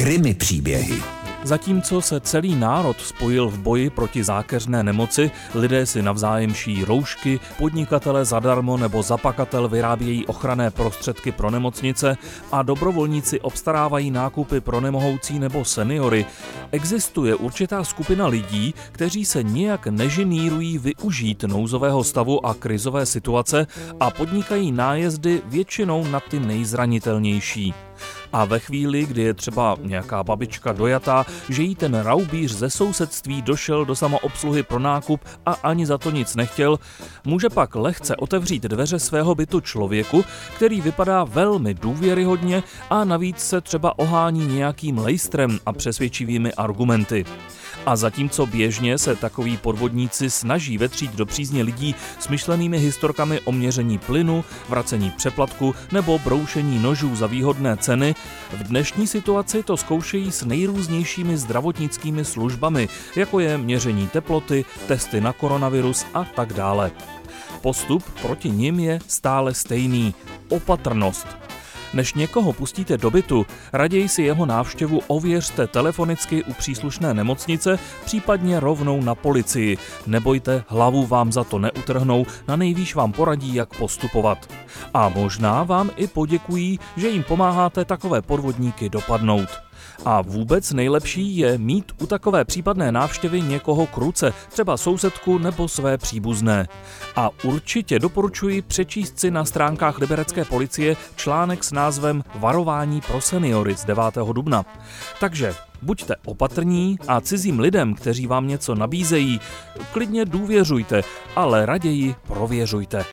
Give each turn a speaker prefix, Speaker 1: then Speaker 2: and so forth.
Speaker 1: Krymy příběhy.
Speaker 2: Zatímco se celý národ spojil v boji proti zákeřné nemoci, lidé si navzájem šijí roušky, podnikatele zadarmo nebo zapakatel vyrábějí ochranné prostředky pro nemocnice a dobrovolníci obstarávají nákupy pro nemohoucí nebo seniory, existuje určitá skupina lidí, kteří se nijak nežinírují využít nouzového stavu a krizové situace a podnikají nájezdy většinou na ty nejzranitelnější. A ve chvíli, kdy je třeba nějaká babička dojatá, že jí ten raubíř ze sousedství došel do samoobsluhy pro nákup a ani za to nic nechtěl, může pak lehce otevřít dveře svého bytu člověku, který vypadá velmi důvěryhodně a navíc se třeba ohání nějakým lejstrem a přesvědčivými argumenty. A zatímco běžně se takoví podvodníci snaží vetřít do přízně lidí s myšlenými historkami o měření plynu, vracení přeplatku nebo broušení nožů za výhodné ceny, v dnešní situaci to zkoušejí s nejrůznějšími zdravotnickými službami, jako je měření teploty, testy na koronavirus a tak dále. Postup proti nim je stále stejný opatrnost. Než někoho pustíte do bytu, raději si jeho návštěvu ověřte telefonicky u příslušné nemocnice, případně rovnou na policii. Nebojte, hlavu vám za to neutrhnou, na nejvýš vám poradí, jak postupovat. A možná vám i poděkují, že jim pomáháte takové podvodníky dopadnout. A vůbec nejlepší je mít u takové případné návštěvy někoho kruce, třeba sousedku nebo své příbuzné. A určitě doporučuji přečíst si na stránkách liberecké policie článek s názvem Varování pro seniory z 9. dubna. Takže Buďte opatrní a cizím lidem, kteří vám něco nabízejí, klidně důvěřujte, ale raději prověřujte.